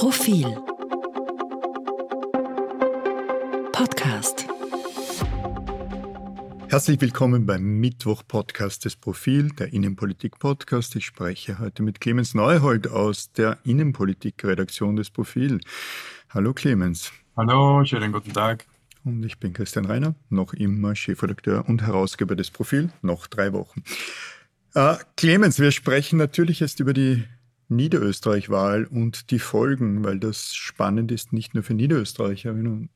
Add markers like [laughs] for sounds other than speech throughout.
Profil Podcast Herzlich willkommen beim Mittwoch-Podcast des Profil, der Innenpolitik-Podcast. Ich spreche heute mit Clemens Neuhold aus der Innenpolitik-Redaktion des Profil. Hallo Clemens. Hallo, schönen guten Tag. Und ich bin Christian Reiner, noch immer Chefredakteur und Herausgeber des Profil, noch drei Wochen. Äh, Clemens, wir sprechen natürlich jetzt über die Niederösterreich-Wahl und die Folgen, weil das spannend ist, nicht nur für Niederösterreicherinnen und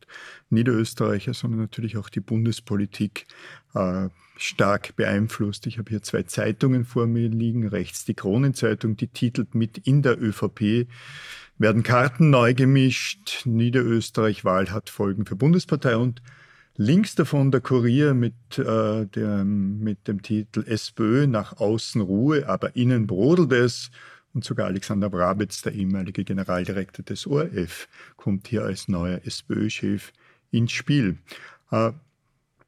Niederösterreicher, sondern natürlich auch die Bundespolitik äh, stark beeinflusst. Ich habe hier zwei Zeitungen vor mir liegen. Rechts die Kronenzeitung, die titelt mit In der ÖVP werden Karten neu gemischt. Niederösterreich-Wahl hat Folgen für Bundespartei und links davon der Kurier mit, äh, der, mit dem Titel SPÖ nach außen Ruhe, aber innen brodelt es. Und sogar Alexander Brabitz, der ehemalige Generaldirektor des ORF, kommt hier als neuer SPÖ-Chef ins Spiel. Äh,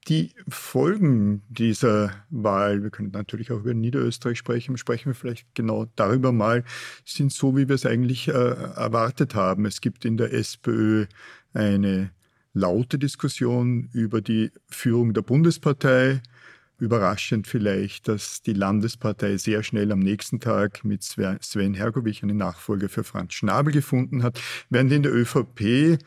die Folgen dieser Wahl, wir können natürlich auch über Niederösterreich sprechen, sprechen wir vielleicht genau darüber mal, sind so, wie wir es eigentlich äh, erwartet haben. Es gibt in der SPÖ eine laute Diskussion über die Führung der Bundespartei überraschend vielleicht, dass die Landespartei sehr schnell am nächsten Tag mit Sven Hergovich einen Nachfolger für Franz Schnabel gefunden hat, während in der ÖVP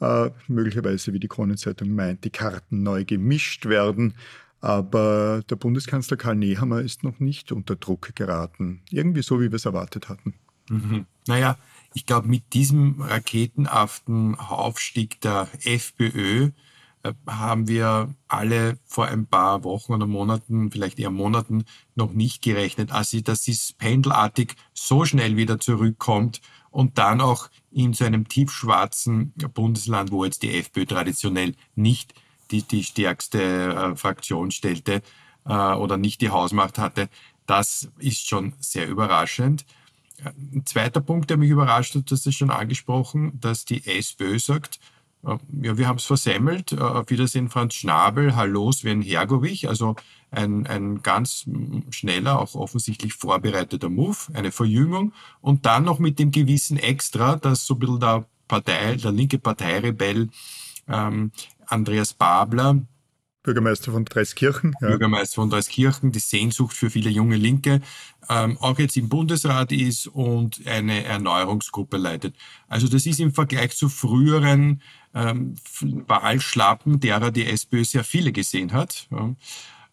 äh, möglicherweise, wie die Kronenzeitung meint, die Karten neu gemischt werden. Aber der Bundeskanzler Karl Nehammer ist noch nicht unter Druck geraten. Irgendwie so, wie wir es erwartet hatten. Mhm. Naja, ich glaube, mit diesem raketenhaften Aufstieg der FPÖ haben wir alle vor ein paar Wochen oder Monaten, vielleicht eher Monaten, noch nicht gerechnet, also dass es pendelartig so schnell wieder zurückkommt und dann auch in so einem tiefschwarzen Bundesland, wo jetzt die FPÖ traditionell nicht die, die stärkste äh, Fraktion stellte äh, oder nicht die Hausmacht hatte, das ist schon sehr überraschend. Ein zweiter Punkt, der mich überrascht hat, das ist schon angesprochen, dass die SPÖ sagt, ja, wir haben es versemmelt. Äh, auf Wiedersehen Franz Schnabel, hallo Sven Hergovich. Also ein, ein ganz schneller, auch offensichtlich vorbereiteter Move, eine Verjüngung. Und dann noch mit dem gewissen Extra, dass so ein bisschen der Partei, der linke Parteirebell ähm, Andreas Babler, Bürgermeister von Dreiskirchen. Ja. Bürgermeister von Dreiskirchen, die Sehnsucht für viele junge Linke, ähm, auch jetzt im Bundesrat ist und eine Erneuerungsgruppe leitet. Also das ist im Vergleich zu früheren ähm, Wahlschlappen, derer die SPÖ sehr viele gesehen hat. Ja.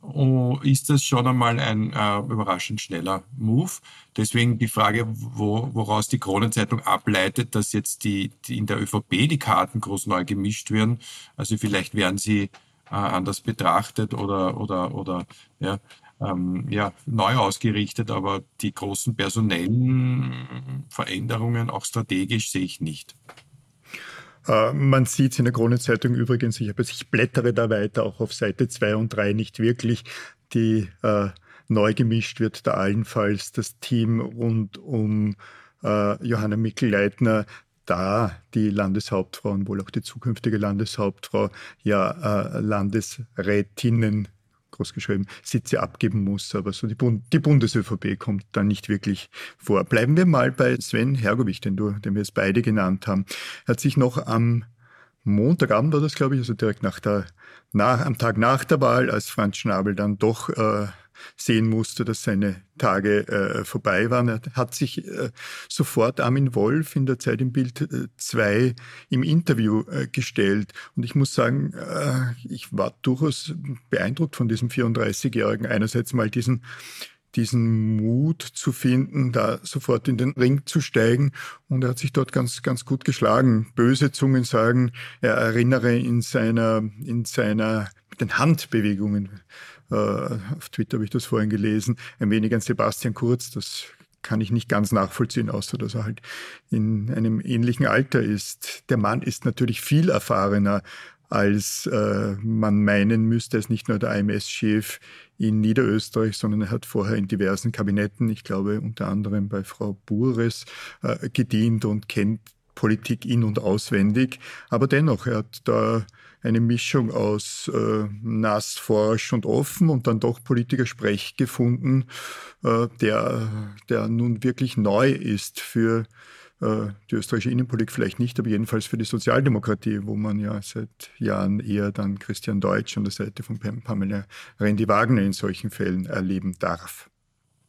Oh, ist das schon einmal ein äh, überraschend schneller Move. Deswegen die Frage, wo, woraus die Kronenzeitung ableitet, dass jetzt die, die in der ÖVP die Karten groß neu gemischt werden. Also vielleicht werden sie äh, anders betrachtet oder, oder, oder ja, ähm, ja, neu ausgerichtet, aber die großen personellen Veränderungen, auch strategisch, sehe ich nicht. Äh, man sieht es in der Kronenzeitung übrigens, ich, habe, ich blättere da weiter, auch auf Seite 2 und 3 nicht wirklich, die äh, neu gemischt wird, da allenfalls das Team rund um äh, Johanna Mikl-Leitner da die Landeshauptfrau und wohl auch die zukünftige Landeshauptfrau ja äh, Landesrätinnen großgeschrieben, Sitze abgeben muss. Aber so die, Bund die Bundes-ÖVP kommt da nicht wirklich vor. Bleiben wir mal bei Sven Hergovich, den, du, den wir jetzt beide genannt haben. Er hat sich noch am Montagabend war das, glaube ich, also direkt nach der, nach, am Tag nach der Wahl, als Franz Schnabel dann doch äh, sehen musste, dass seine Tage äh, vorbei waren. Er hat sich äh, sofort Armin Wolf in der Zeit im Bild 2 äh, im Interview äh, gestellt. Und ich muss sagen, äh, ich war durchaus beeindruckt von diesem 34-Jährigen. Einerseits mal diesen diesen Mut zu finden, da sofort in den Ring zu steigen. Und er hat sich dort ganz, ganz gut geschlagen. Böse Zungen sagen, er erinnere in seiner, in seiner, mit den Handbewegungen auf Twitter habe ich das vorhin gelesen, ein wenig an Sebastian Kurz. Das kann ich nicht ganz nachvollziehen, außer dass er halt in einem ähnlichen Alter ist. Der Mann ist natürlich viel erfahrener, als äh, man meinen müsste. Er ist nicht nur der AMS-Chef in Niederösterreich, sondern er hat vorher in diversen Kabinetten, ich glaube unter anderem bei Frau Bures, äh, gedient und kennt Politik in- und auswendig. Aber dennoch, er hat da eine Mischung aus äh, nass, forsch und offen und dann doch Politiker Sprech gefunden, äh, der, der nun wirklich neu ist für äh, die österreichische Innenpolitik vielleicht nicht, aber jedenfalls für die Sozialdemokratie, wo man ja seit Jahren eher dann Christian Deutsch an der Seite von Pamela Rendi-Wagner in solchen Fällen erleben darf.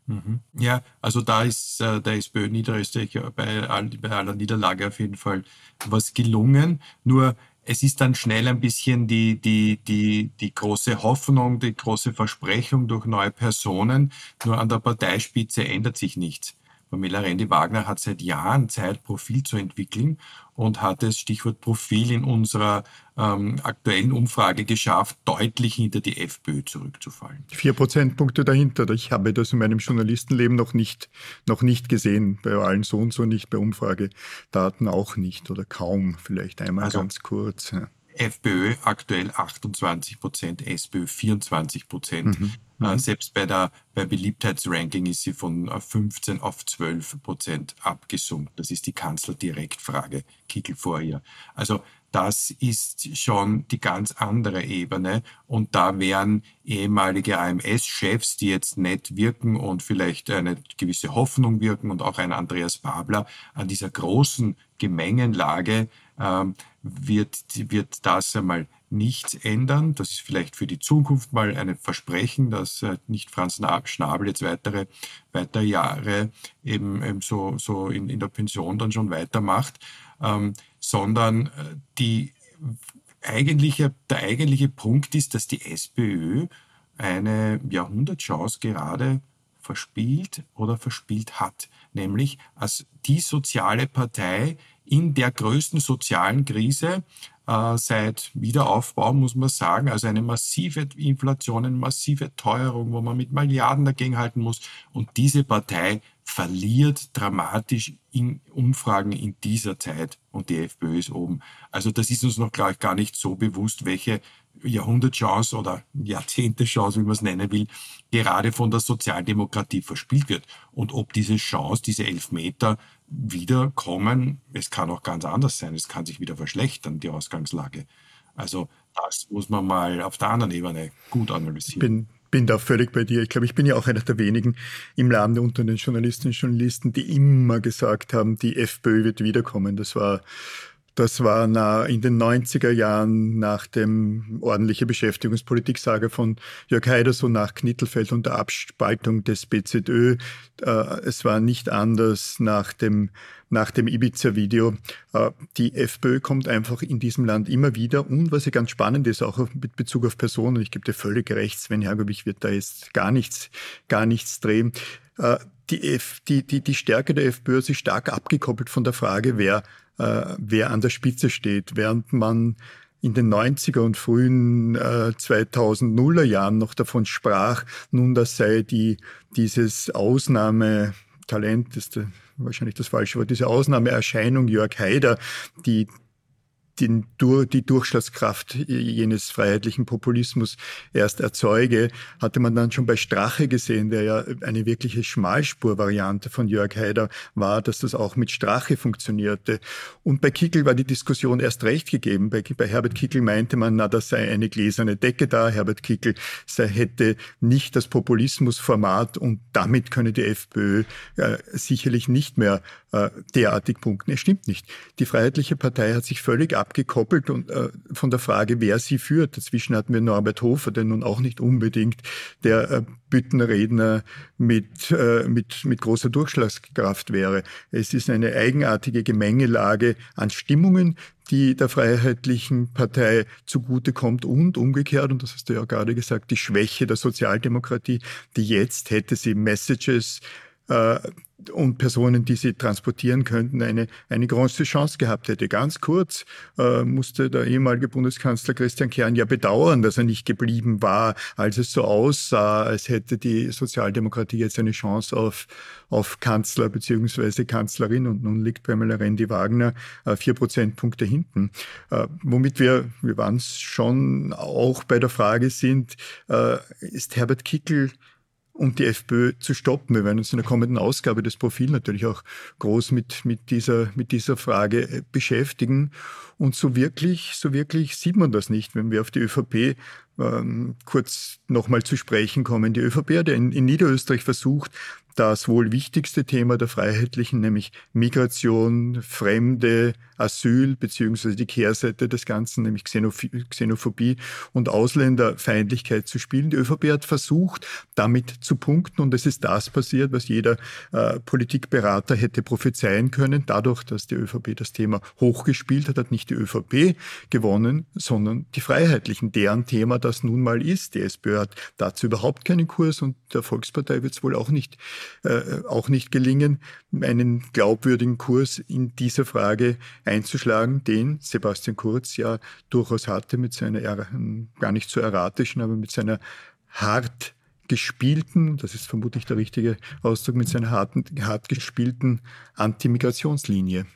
Mhm. Ja, also da ist äh, der SPÖ Niederösterreich bei aller Niederlage auf jeden Fall was gelungen. Nur es ist dann schnell ein bisschen die, die, die, die große Hoffnung, die große Versprechung durch neue Personen. Nur an der Parteispitze ändert sich nichts. Pamela Rendi-Wagner hat seit Jahren Zeit, Profil zu entwickeln und hat es, Stichwort Profil, in unserer ähm, aktuellen Umfrage geschafft, deutlich hinter die FPÖ zurückzufallen. Vier Prozentpunkte dahinter. Ich habe das in meinem Journalistenleben noch nicht, noch nicht gesehen. Bei allen so und so nicht, bei Umfragedaten auch nicht oder kaum. Vielleicht einmal also, ganz kurz. Ja. FPÖ aktuell 28 Prozent, SPÖ 24 Prozent. Mhm. Äh, mhm. selbst bei der bei Beliebtheitsranking ist sie von 15 äh, auf 12 Prozent abgesunken. Das ist die Kanzlerdirektfrage, Kickel vor ihr. Also das ist schon die ganz andere Ebene. Und da wären ehemalige AMS-Chefs, die jetzt nett wirken und vielleicht eine gewisse Hoffnung wirken und auch ein Andreas Babler an dieser großen Gemengenlage ähm, wird, wird das einmal nichts ändern. Das ist vielleicht für die Zukunft mal ein Versprechen, dass äh, nicht Franz Schnabel jetzt weitere, weitere Jahre eben, eben so, so in, in der Pension dann schon weitermacht, ähm, sondern äh, die eigentliche, der eigentliche Punkt ist, dass die SPÖ eine Jahrhundertchance gerade verspielt oder verspielt hat, nämlich als die soziale Partei in der größten sozialen Krise äh, seit Wiederaufbau, muss man sagen. Also eine massive Inflation, eine massive Teuerung, wo man mit Milliarden dagegenhalten muss. Und diese Partei verliert dramatisch in Umfragen in dieser Zeit und die FPÖ ist oben. Also das ist uns noch, glaube ich, gar nicht so bewusst, welche Jahrhundertchance oder Jahrzehntechance, wie man es nennen will, gerade von der Sozialdemokratie verspielt wird. Und ob diese Chance, diese Elfmeter wiederkommen, es kann auch ganz anders sein. Es kann sich wieder verschlechtern, die Ausgangslage. Also das muss man mal auf der anderen Ebene gut analysieren. Bin bin da völlig bei dir. Ich glaube, ich bin ja auch einer der wenigen im Lande unter den Journalistinnen und Journalisten, die immer gesagt haben, die FPÖ wird wiederkommen. Das war das war in den 90er Jahren nach dem ordentliche Beschäftigungspolitik-Sage von Jörg Haider, so nach Knittelfeld und der Abspaltung des BZÖ. Äh, es war nicht anders nach dem, nach dem Ibiza-Video. Äh, die FPÖ kommt einfach in diesem Land immer wieder. Und was ja ganz spannend ist, auch mit Bezug auf Personen, ich gebe dir völlig recht, Sven Hergovich wird da jetzt gar nichts, gar nichts drehen. Äh, die, die, die, die Stärke der FPÖ ist stark abgekoppelt von der Frage, wer äh, wer an der Spitze steht, während man in den 90er und frühen äh, 2000er Jahren noch davon sprach, nun das sei die, dieses Ausnahmetalent, ist wahrscheinlich das falsche Wort, diese Ausnahmeerscheinung Jörg Haider, die den, die Durchschlagskraft jenes freiheitlichen Populismus erst erzeuge, hatte man dann schon bei Strache gesehen, der ja eine wirkliche Schmalspurvariante von Jörg Haider war, dass das auch mit Strache funktionierte. Und bei Kickel war die Diskussion erst recht gegeben. Bei, bei Herbert Kickel meinte man, na, das sei eine gläserne Decke da. Herbert Kickel sei, hätte nicht das Populismusformat und damit könne die FPÖ äh, sicherlich nicht mehr äh, derartig punkten. Es stimmt nicht. Die Freiheitliche Partei hat sich völlig abgekoppelt und, äh, von der Frage, wer sie führt. Dazwischen hatten wir Norbert Hofer, der nun auch nicht unbedingt der äh, Büttenredner mit, äh, mit, mit großer Durchschlagskraft wäre. Es ist eine eigenartige Gemengelage an Stimmungen, die der Freiheitlichen Partei zugutekommt und umgekehrt, und das hast du ja gerade gesagt, die Schwäche der Sozialdemokratie, die jetzt hätte sie Messages äh, und Personen, die sie transportieren könnten, eine, eine große Chance gehabt hätte. Ganz kurz äh, musste der ehemalige Bundeskanzler Christian Kern ja bedauern, dass er nicht geblieben war, als es so aussah, als hätte die Sozialdemokratie jetzt eine Chance auf, auf Kanzler beziehungsweise Kanzlerin und nun liegt Pamela Rendi-Wagner äh, vier Prozentpunkte hinten. Äh, womit wir, wir waren es schon auch bei der Frage sind, äh, ist Herbert Kickel um die FPÖ zu stoppen. Wir werden uns in der kommenden Ausgabe des Profils natürlich auch groß mit, mit, dieser, mit dieser Frage äh, beschäftigen. Und so wirklich, so wirklich sieht man das nicht. Wenn wir auf die ÖVP ähm, kurz nochmal zu sprechen kommen. Die ÖVP hat in, in Niederösterreich versucht, das wohl wichtigste Thema der Freiheitlichen, nämlich Migration, Fremde, Asyl, beziehungsweise die Kehrseite des Ganzen, nämlich Xenophobie und Ausländerfeindlichkeit zu spielen. Die ÖVP hat versucht, damit zu punkten und es ist das passiert, was jeder äh, Politikberater hätte prophezeien können. Dadurch, dass die ÖVP das Thema hochgespielt hat, hat nicht die ÖVP gewonnen, sondern die Freiheitlichen, deren Thema das nun mal ist. Die SPÖ hat dazu überhaupt keinen Kurs und der Volkspartei wird es wohl auch nicht äh, auch nicht gelingen, einen glaubwürdigen Kurs in dieser Frage einzuschlagen, den Sebastian Kurz ja durchaus hatte mit seiner gar nicht so erratischen, aber mit seiner hart gespielten, das ist vermutlich der richtige Ausdruck, mit seiner harten, hart gespielten Antimigrationslinie.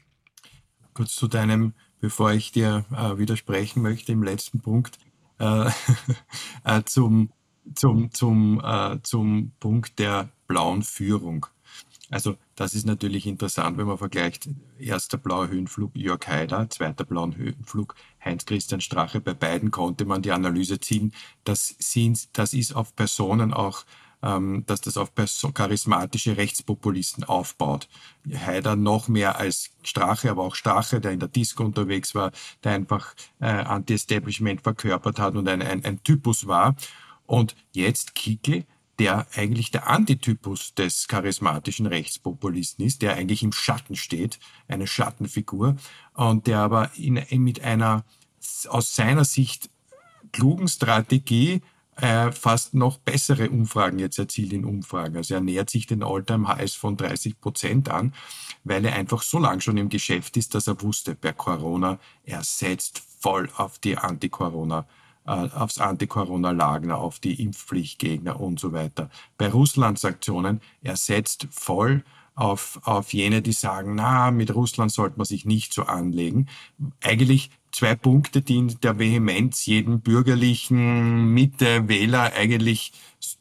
Kurz zu deinem, bevor ich dir äh, widersprechen möchte, im letzten Punkt, äh, [laughs] äh, zum, zum, zum, äh, zum Punkt der blauen Führung. Also das ist natürlich interessant, wenn man vergleicht, erster blauer Höhenflug Jörg Haider, zweiter blauer Höhenflug Heinz-Christian Strache. Bei beiden konnte man die Analyse ziehen, dass sind, das ist auf Personen auch, dass das auf charismatische Rechtspopulisten aufbaut. Haider noch mehr als Strache, aber auch Strache, der in der Disco unterwegs war, der einfach äh, Anti-Establishment verkörpert hat und ein, ein, ein Typus war. Und jetzt Kickel, der eigentlich der Antitypus des charismatischen Rechtspopulisten ist, der eigentlich im Schatten steht, eine Schattenfigur, und der aber in, mit einer aus seiner Sicht klugen Strategie äh, fast noch bessere Umfragen jetzt erzielt in Umfragen. Also er nähert sich den All-Time-Highs von 30 Prozent an, weil er einfach so lange schon im Geschäft ist, dass er wusste, bei Corona, er setzt voll auf die Anti-Corona- äh, aufs Anti-Corona-Lagner, auf die Impfpflichtgegner und so weiter. Bei Russland-Sanktionen, er setzt voll auf, auf jene, die sagen, na, mit Russland sollte man sich nicht so anlegen. Eigentlich zwei Punkte, die in der Vehemenz jeden bürgerlichen Mitte-Wähler eigentlich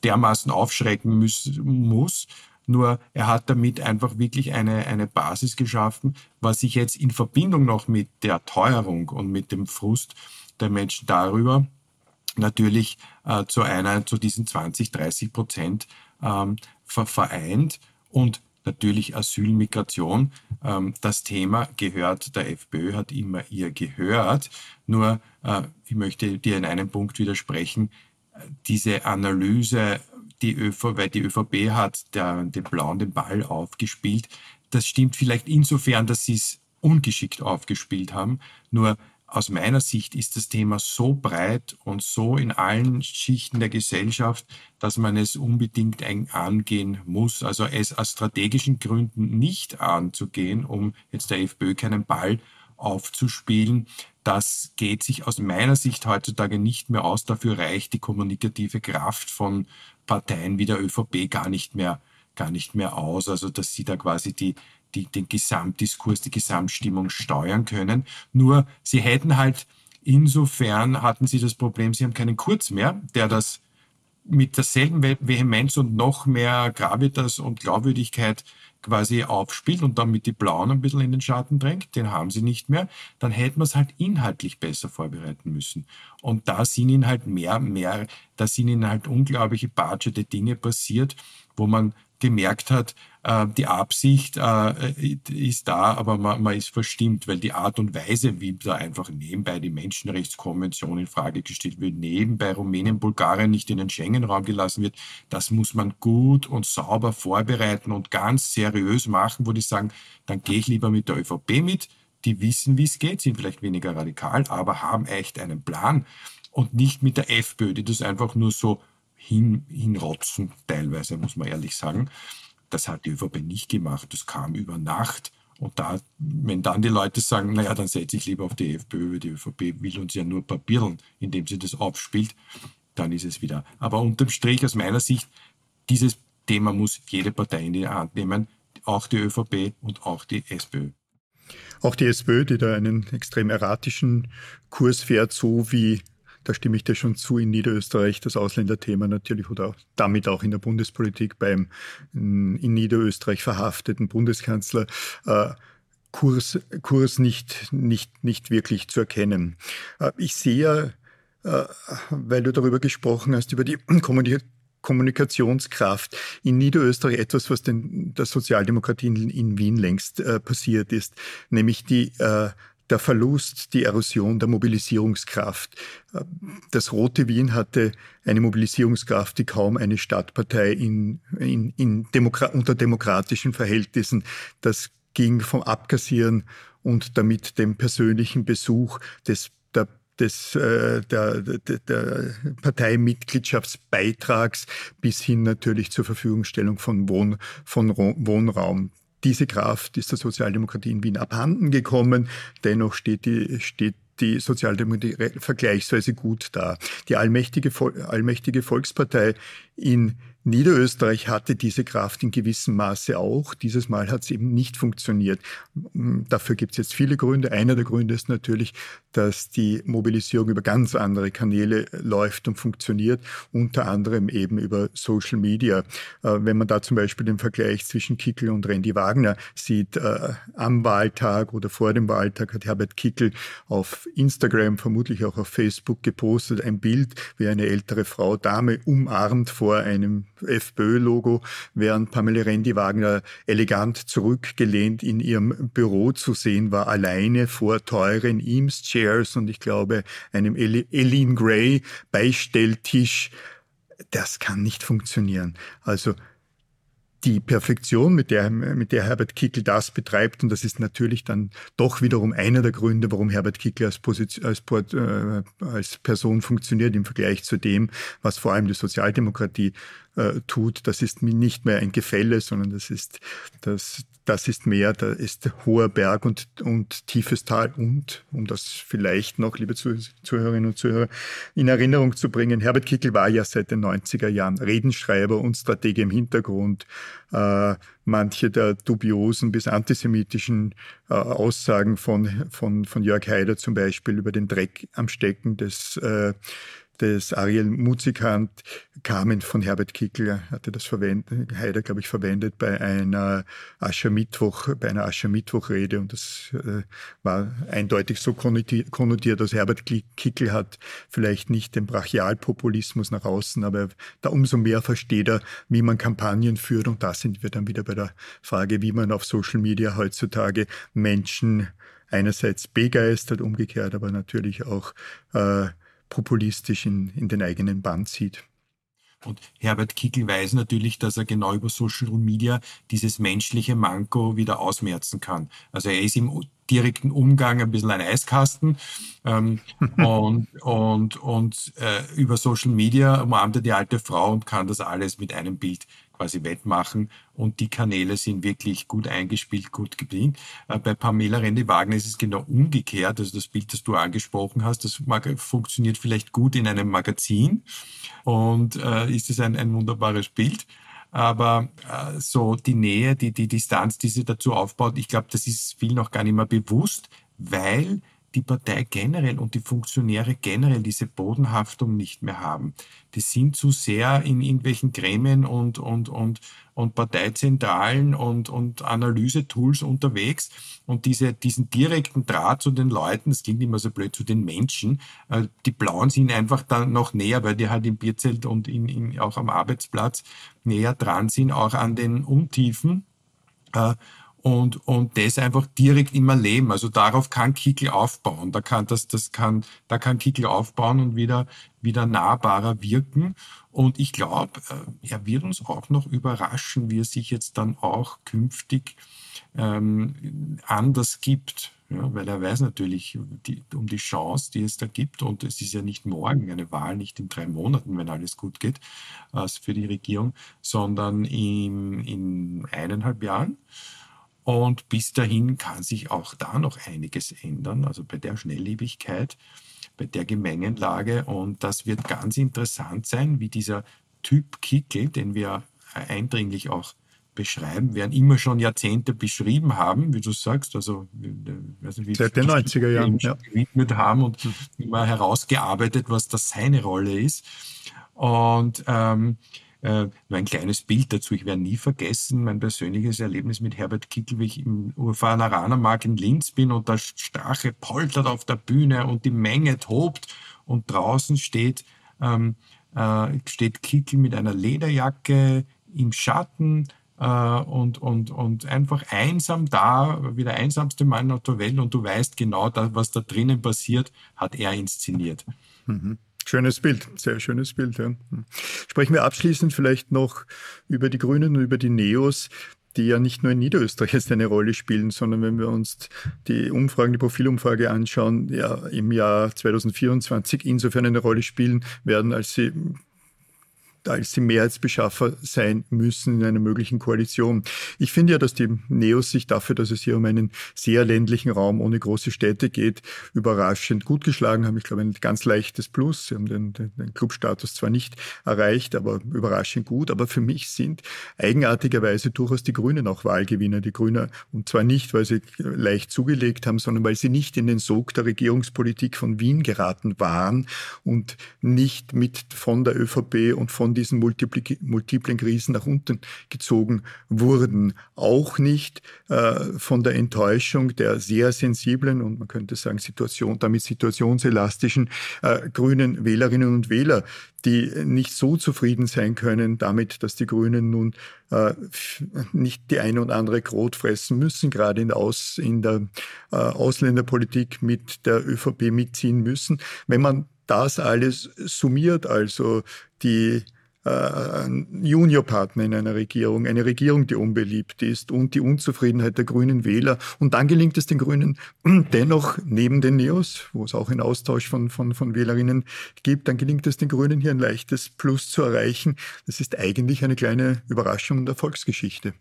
dermaßen aufschrecken muss, muss. Nur er hat damit einfach wirklich eine, eine Basis geschaffen, was sich jetzt in Verbindung noch mit der Teuerung und mit dem Frust der Menschen darüber natürlich äh, zu einer, zu diesen 20, 30 Prozent ähm, vereint und natürlich Asyl, Migration. Ähm, das Thema gehört der FPÖ, hat immer ihr gehört. Nur, äh, ich möchte dir in einem Punkt widersprechen, diese Analyse, die ÖVP, weil die ÖVP hat der, den blauen den Ball aufgespielt. Das stimmt vielleicht insofern, dass sie es ungeschickt aufgespielt haben. Nur aus meiner Sicht ist das Thema so breit und so in allen Schichten der Gesellschaft, dass man es unbedingt angehen muss. Also es aus strategischen Gründen nicht anzugehen, um jetzt der FPÖ keinen Ball aufzuspielen. Das geht sich aus meiner Sicht heutzutage nicht mehr aus. Dafür reicht die kommunikative Kraft von Parteien wie der ÖVP gar nicht mehr, gar nicht mehr aus. Also, dass sie da quasi die, die, den Gesamtdiskurs, die Gesamtstimmung steuern können. Nur sie hätten halt, insofern hatten sie das Problem, sie haben keinen Kurz mehr, der das mit derselben Vehemenz und noch mehr Gravitas und Glaubwürdigkeit quasi aufspielt und damit die Blauen ein bisschen in den Schatten drängt, den haben sie nicht mehr, dann hätten wir es halt inhaltlich besser vorbereiten müssen. Und da sind ihnen halt mehr, mehr, da sind ihnen halt unglaubliche Budgete Dinge passiert, wo man gemerkt hat, die Absicht äh, ist da, aber man, man ist verstimmt, weil die Art und Weise, wie da einfach nebenbei die Menschenrechtskonvention in Frage gestellt wird, nebenbei Rumänien, Bulgarien nicht in den Schengen-Raum gelassen wird, das muss man gut und sauber vorbereiten und ganz seriös machen, wo die sagen, dann gehe ich lieber mit der ÖVP mit, die wissen, wie es geht, sind vielleicht weniger radikal, aber haben echt einen Plan und nicht mit der FPÖ, die das einfach nur so hin, hinrotzen, teilweise, muss man ehrlich sagen. Das hat die ÖVP nicht gemacht. Das kam über Nacht. Und da, wenn dann die Leute sagen, naja, dann setze ich lieber auf die FPÖ, die ÖVP will uns ja nur papiereln, indem sie das aufspielt, dann ist es wieder. Aber unterm Strich aus meiner Sicht, dieses Thema muss jede Partei in die Hand nehmen, auch die ÖVP und auch die SPÖ. Auch die SPÖ, die da einen extrem erratischen Kurs fährt, so wie da stimme ich dir schon zu, in Niederösterreich das Ausländerthema natürlich oder damit auch in der Bundespolitik beim in Niederösterreich verhafteten Bundeskanzler äh, Kurs, Kurs nicht, nicht, nicht wirklich zu erkennen. Äh, ich sehe weil du darüber gesprochen hast, über die [clears throat] Kommunikationskraft in Niederösterreich etwas, was den, der Sozialdemokratie in, in Wien längst äh, passiert ist, nämlich die äh, der Verlust, die Erosion der Mobilisierungskraft. Das Rote Wien hatte eine Mobilisierungskraft, die kaum eine Stadtpartei in, in, in Demokra unter demokratischen Verhältnissen. Das ging vom Abkassieren und damit dem persönlichen Besuch des der des, äh, der, der, der Parteimitgliedschaftsbeitrags bis hin natürlich zur Verfügungstellung von, Wohn, von Wohnraum. Diese Kraft ist der Sozialdemokratie in Wien abhanden gekommen. Dennoch steht die, steht die Sozialdemokratie vergleichsweise gut da. Die allmächtige, allmächtige Volkspartei in Niederösterreich hatte diese Kraft in gewissem Maße auch. Dieses Mal hat es eben nicht funktioniert. Dafür gibt es jetzt viele Gründe. Einer der Gründe ist natürlich, dass die Mobilisierung über ganz andere Kanäle läuft und funktioniert, unter anderem eben über Social Media. Äh, wenn man da zum Beispiel den Vergleich zwischen Kickel und Randy Wagner sieht, äh, am Wahltag oder vor dem Wahltag hat Herbert Kickel auf Instagram, vermutlich auch auf Facebook gepostet, ein Bild, wie eine ältere Frau, Dame umarmt vor einem FPÖ-Logo, während Pamela Rendi-Wagner elegant zurückgelehnt in ihrem Büro zu sehen war, alleine vor teuren Eames-Chairs und ich glaube einem Eileen Gray Beistelltisch. Das kann nicht funktionieren. Also die Perfektion, mit der, mit der Herbert Kickl das betreibt, und das ist natürlich dann doch wiederum einer der Gründe, warum Herbert Kickl als, Position, als, äh, als Person funktioniert im Vergleich zu dem, was vor allem die Sozialdemokratie äh, tut, das ist nicht mehr ein Gefälle, sondern das ist, das, das ist mehr, da ist hoher Berg und, und tiefes Tal. Und, um das vielleicht noch, liebe Zuhörerinnen und Zuhörer, in Erinnerung zu bringen, Herbert Kickel war ja seit den 90er Jahren Redenschreiber und Stratege im Hintergrund. Äh, manche der dubiosen bis antisemitischen äh, Aussagen von, von, von Jörg Haider zum Beispiel über den Dreck am Stecken des äh, des Ariel Muzikant kamen von Herbert Kickl, hatte das verwendet, Heider, glaube ich, verwendet bei einer Aschermittwoch, bei einer Aschermittwochrede und das äh, war eindeutig so konnotiert, dass Herbert Kickl hat vielleicht nicht den Brachialpopulismus nach außen, aber da umso mehr versteht er, wie man Kampagnen führt und da sind wir dann wieder bei der Frage, wie man auf Social Media heutzutage Menschen einerseits begeistert, umgekehrt, aber natürlich auch äh, populistisch in, in den eigenen Band zieht. Und Herbert Kickel weiß natürlich, dass er genau über Social Media dieses menschliche Manko wieder ausmerzen kann. Also er ist im direkten Umgang ein bisschen ein Eiskasten ähm, [laughs] und, und, und äh, über Social Media umarmt er die alte Frau und kann das alles mit einem Bild quasi wettmachen und die Kanäle sind wirklich gut eingespielt, gut geblinkt. Äh, bei Pamela Rendi-Wagner ist es genau umgekehrt. Also das Bild, das du angesprochen hast, das funktioniert vielleicht gut in einem Magazin und äh, ist es ein, ein wunderbares Bild. Aber äh, so die Nähe, die, die Distanz, die sie dazu aufbaut, ich glaube, das ist viel noch gar nicht mehr bewusst, weil die Partei generell und die Funktionäre generell diese Bodenhaftung nicht mehr haben. Die sind zu sehr in irgendwelchen Gremien und, und, und, und Parteizentralen und, und Analysetools unterwegs und diese, diesen direkten Draht zu den Leuten, das klingt immer so blöd, zu den Menschen, äh, die Blauen sind einfach dann noch näher, weil die halt im Bierzelt und in, in, auch am Arbeitsplatz näher dran sind, auch an den Untiefen. Und, und das einfach direkt immer leben. Also darauf kann Kickel aufbauen. Da kann das, das kann, da kann Kickel aufbauen und wieder, wieder nahbarer wirken. Und ich glaube, äh, er wird uns auch noch überraschen, wie er sich jetzt dann auch künftig ähm, anders gibt. Ja, weil er weiß natürlich die, um die Chance, die es da gibt. Und es ist ja nicht morgen eine Wahl, nicht in drei Monaten, wenn alles gut geht, äh, für die Regierung, sondern in, in eineinhalb Jahren. Und bis dahin kann sich auch da noch einiges ändern, also bei der Schnelllebigkeit, bei der Gemengenlage. Und das wird ganz interessant sein, wie dieser Typ Kickel, den wir eindringlich auch beschreiben, werden immer schon Jahrzehnte beschrieben haben, wie du sagst, also weiß nicht, wie Seit den 90er Jahren ja. gewidmet haben und immer herausgearbeitet, was das seine Rolle ist. Und ähm, äh, nur ein kleines Bild dazu. Ich werde nie vergessen mein persönliches Erlebnis mit Herbert Kickel, wie ich im Urfaneranermark in Linz bin und der Strache poltert auf der Bühne und die Menge tobt und draußen steht, ähm, äh, steht Kickel mit einer Lederjacke im Schatten äh, und, und, und einfach einsam da, wie der einsamste Mann auf der Welt und du weißt genau, das, was da drinnen passiert, hat er inszeniert. Mhm. Schönes Bild, sehr schönes Bild. Ja. Sprechen wir abschließend vielleicht noch über die Grünen und über die Neos die ja nicht nur in Niederösterreich jetzt eine Rolle spielen, sondern wenn wir uns die Umfragen, die Profilumfrage anschauen, ja im Jahr 2024 insofern eine Rolle spielen werden, als sie als die Mehrheitsbeschaffer sein müssen in einer möglichen Koalition. Ich finde ja, dass die Neos sich dafür, dass es hier um einen sehr ländlichen Raum ohne große Städte geht, überraschend gut geschlagen haben. Ich glaube, ein ganz leichtes Plus. Sie haben den, den, den Clubstatus zwar nicht erreicht, aber überraschend gut. Aber für mich sind eigenartigerweise durchaus die Grünen auch Wahlgewinner. Die Grünen, und zwar nicht, weil sie leicht zugelegt haben, sondern weil sie nicht in den Sog der Regierungspolitik von Wien geraten waren und nicht mit von der ÖVP und von diesen multiplen Krisen nach unten gezogen wurden. Auch nicht äh, von der Enttäuschung der sehr sensiblen und man könnte sagen Situation, damit situationselastischen äh, grünen Wählerinnen und Wähler, die nicht so zufrieden sein können damit, dass die Grünen nun äh, nicht die eine und andere Krot fressen müssen, gerade in der, Aus, in der äh, Ausländerpolitik mit der ÖVP mitziehen müssen. Wenn man das alles summiert, also die Juniorpartner in einer Regierung, eine Regierung, die unbeliebt ist und die Unzufriedenheit der grünen Wähler. Und dann gelingt es den Grünen [clears throat] dennoch neben den Neos, wo es auch einen Austausch von, von, von Wählerinnen gibt, dann gelingt es den Grünen hier ein leichtes Plus zu erreichen. Das ist eigentlich eine kleine Überraschung der Volksgeschichte.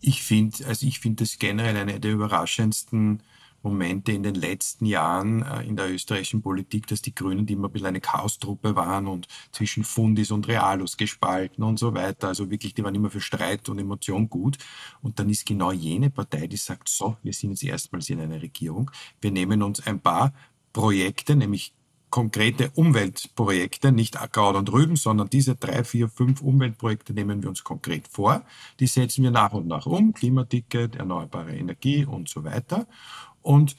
Ich finde, also ich finde das generell eine der überraschendsten Momente in den letzten Jahren äh, in der österreichischen Politik, dass die Grünen, die immer ein bisschen eine Chaostruppe waren und zwischen Fundis und Realos gespalten und so weiter, also wirklich, die waren immer für Streit und Emotion gut. Und dann ist genau jene Partei, die sagt, so, wir sind jetzt erstmals in einer Regierung, wir nehmen uns ein paar Projekte, nämlich konkrete Umweltprojekte, nicht Kraut und Rüben, sondern diese drei, vier, fünf Umweltprojekte nehmen wir uns konkret vor. Die setzen wir nach und nach um, Klimaticket, erneuerbare Energie und so weiter. Und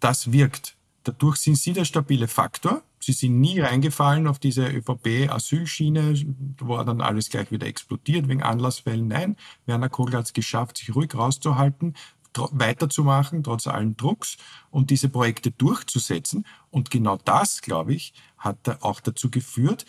das wirkt. Dadurch sind sie der stabile Faktor. Sie sind nie reingefallen auf diese ÖVP-Asylschiene, wo dann alles gleich wieder explodiert wegen Anlassfällen. Nein, Werner Kogel hat es geschafft, sich ruhig rauszuhalten, weiterzumachen, trotz allen Drucks und diese Projekte durchzusetzen. Und genau das, glaube ich, hat auch dazu geführt,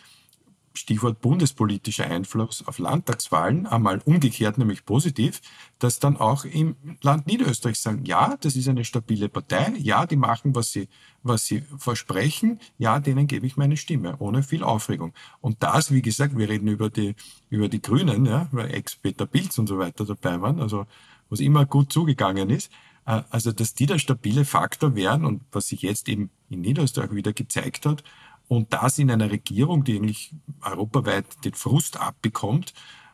Stichwort bundespolitischer Einfluss auf Landtagswahlen, einmal umgekehrt, nämlich positiv, dass dann auch im Land Niederösterreich sagen, ja, das ist eine stabile Partei, ja, die machen, was sie, was sie versprechen, ja, denen gebe ich meine Stimme, ohne viel Aufregung. Und das, wie gesagt, wir reden über die, über die Grünen, ja, weil Ex-Peter Pilz und so weiter dabei waren, also was immer gut zugegangen ist, äh, also dass die der stabile Faktor wären und was sich jetzt eben in Niederösterreich wieder gezeigt hat, und das in einer Regierung, die eigentlich europaweit den Frust abbekommt,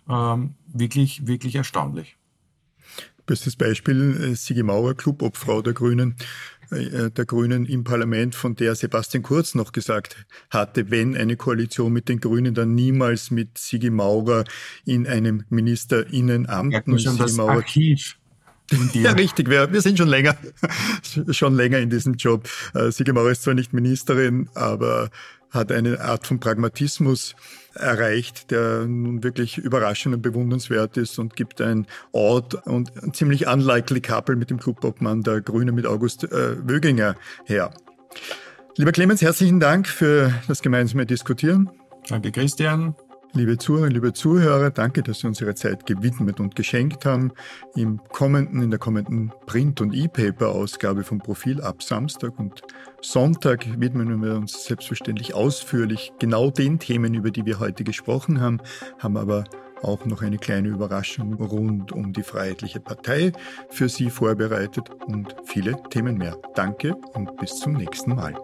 ähm, wirklich, wirklich erstaunlich. Bestes Beispiel, äh, Sigi Mauer, Clubobfrau der Grünen, äh, der Grünen im Parlament, von der Sebastian Kurz noch gesagt hatte, wenn eine Koalition mit den Grünen, dann niemals mit Sigi Maurer in einem Ministerinnenamt. Ja, schon das Maurer, Archiv. Ja, richtig. Wir, wir sind schon länger, [laughs] schon länger in diesem Job. Äh, Sigi Maurer ist zwar nicht Ministerin, aber hat eine Art von Pragmatismus erreicht, der nun wirklich überraschend und bewundernswert ist und gibt ein Ort und ein ziemlich unlikely Couple mit dem Clubobmann der Grüne mit August äh, Wöginger her. Lieber Clemens, herzlichen Dank für das gemeinsame Diskutieren. Danke, Christian. Liebe Zuhörerinnen, liebe Zuhörer, danke, dass Sie uns Ihre Zeit gewidmet und geschenkt haben. Im kommenden, in der kommenden Print- und E-Paper-Ausgabe vom Profil ab Samstag und Sonntag widmen wir uns selbstverständlich ausführlich genau den Themen, über die wir heute gesprochen haben, haben aber auch noch eine kleine Überraschung rund um die Freiheitliche Partei für Sie vorbereitet und viele Themen mehr. Danke und bis zum nächsten Mal.